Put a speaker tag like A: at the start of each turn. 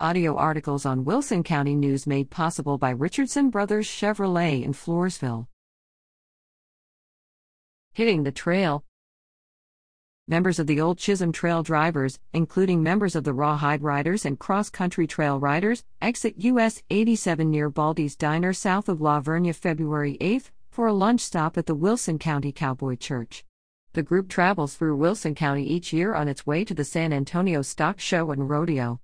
A: Audio articles on Wilson County News made possible by Richardson Brothers Chevrolet in Floresville. Hitting the trail. Members of the Old Chisholm Trail drivers, including members of the Rawhide Riders and Cross Country Trail Riders, exit US 87 near Baldy's Diner south of La Vernia February 8 for a lunch stop at the Wilson County Cowboy Church. The group travels through Wilson County each year on its way to the San Antonio Stock Show and Rodeo.